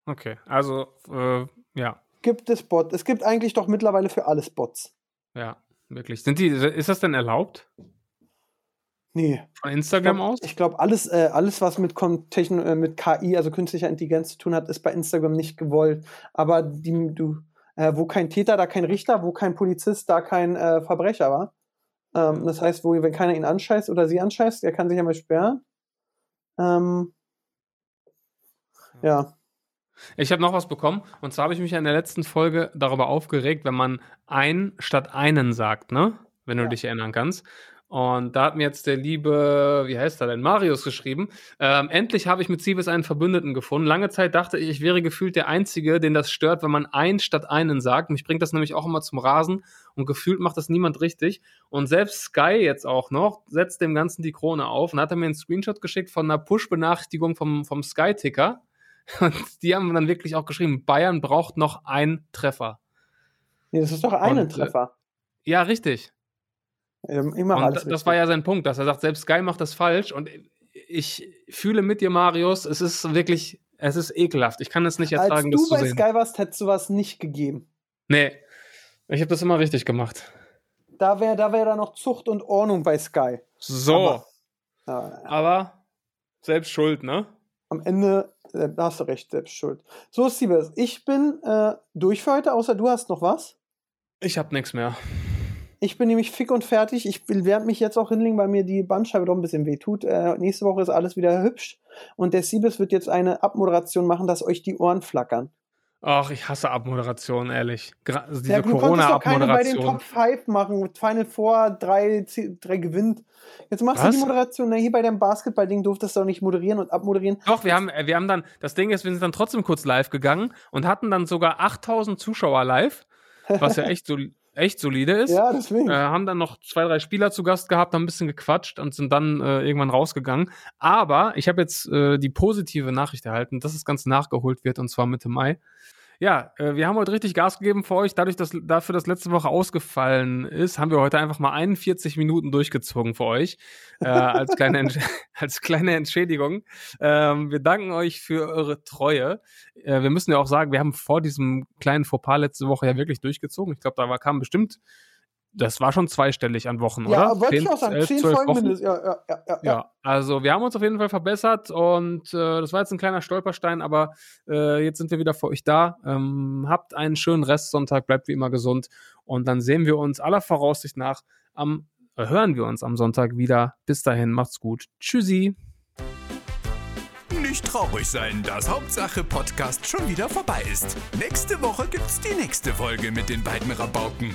Okay, also, äh, ja, Gibt es Bot? Es gibt eigentlich doch mittlerweile für alles Bots. ja, wirklich. Sind die, ist das denn erlaubt? Nee. Von Ich Instagram glaub- aus? Ich glaube, alles, äh, alles, was mit, Techno, äh, mit KI, also künstlicher Intelligenz zu tun hat, ist bei Instagram nicht gewollt. Aber die, du, äh, wo kein Täter, da kein Richter, wo kein Polizist, da kein äh, Verbrecher war. Ähm, das heißt, wo, wenn keiner ihn anscheißt oder sie anscheißt, der kann sich ja mal sperren. Ähm, ja. Ich habe noch was bekommen und zwar habe ich mich ja in der letzten Folge darüber aufgeregt, wenn man ein statt einen sagt, ne? Wenn du Ja. dich erinnern kannst. Und da hat mir jetzt der liebe, wie heißt er denn, Marius geschrieben. Ähm, endlich habe ich mit Siebes einen Verbündeten gefunden. Lange Zeit dachte ich, ich wäre gefühlt der Einzige, den das stört, wenn man ein statt einen sagt. Mich bringt das nämlich auch immer zum Rasen und gefühlt macht das niemand richtig. Und selbst Sky jetzt auch noch setzt dem Ganzen die Krone auf und hat er mir einen Screenshot geschickt von einer Push-Benachrichtigung vom, vom Sky-Ticker. Und die haben dann wirklich auch geschrieben, Bayern braucht noch einen Treffer. Nee, das ist doch einen Und, äh, Treffer. Ja, richtig. Ähm, mach Und alles das richtig. war ja sein Punkt, dass er sagt, selbst Sky macht das falsch. Und ich fühle mit dir, Marius, es ist wirklich, es ist ekelhaft. Ich kann es nicht ertragen, du das zu bei sehen. Sky warst, hättest du was nicht gegeben. Nee, ich habe das immer richtig gemacht. Da wäre da wär da noch Zucht und Ordnung bei Sky. So, Aber, ja, aber selbst schuld, ne? am Ende äh, da hast du recht, selbst schuld. So, Siebes, ich bin äh, durch für heute, außer du hast noch was. Ich hab nichts mehr. Ich bin nämlich fick und fertig. Ich will- werde mich jetzt auch hinlegen, weil mir die Bandscheibe doch ein bisschen wehtut. Äh, nächste Woche ist alles wieder hübsch. Und der Siebes wird jetzt eine Abmoderation machen, dass euch die Ohren flackern. Ach, ich hasse Abmoderation, ehrlich. Gra also diese ja, du konntest doch keine bei den Corona-Abmoderation. Top 5 machen. Final Four, drei, drei gewinnt. Jetzt machst Was? du die Moderation. Na, hier bei deinem Basketball-Ding durftest du doch nicht moderieren und abmoderieren. Doch, wir haben, äh, wir haben dann, das Ding ist, wir sind dann trotzdem kurz live gegangen und hatten dann sogar 8000 Zuschauer live, was ja echt, sol echt solide ist. Ja, deswegen. Äh, haben dann noch zwei, drei Spieler zu Gast gehabt, haben ein bisschen gequatscht und sind dann äh, irgendwann rausgegangen. Aber ich habe jetzt äh, die positive Nachricht erhalten, dass das Ganze nachgeholt wird und zwar Mitte Mai. Ja, äh, wir haben heute richtig Gas gegeben für euch. Dadurch, dass dafür das letzte Woche ausgefallen ist, haben wir heute einfach mal 41 Minuten durchgezogen für euch äh, als, kleine Entsch- als kleine Entschädigung. Ähm, wir danken euch für eure Treue. Äh, wir müssen ja auch sagen, wir haben vor diesem kleinen Fauxpas letzte Woche ja wirklich durchgezogen. Ich glaube, da war, kam bestimmt, das war schon zweistellig an Wochen, ja, oder? wollte ich auch sagen. elf, Zehn Folgen Wochen. mindestens. Ja, ja, ja, ja, ja. Ja, also wir haben uns auf jeden Fall verbessert und äh, das war jetzt ein kleiner Stolperstein, aber äh, jetzt sind wir wieder für euch da. Ähm, habt einen schönen Restsonntag, bleibt wie immer gesund und dann sehen wir uns aller Voraussicht nach am, äh, hören wir uns am Sonntag wieder. Bis dahin, macht's gut. Tschüssi. Nicht traurig sein, dass Hauptsache Podcast schon wieder vorbei ist. Nächste Woche gibt's die nächste Folge mit den beiden Rabauken.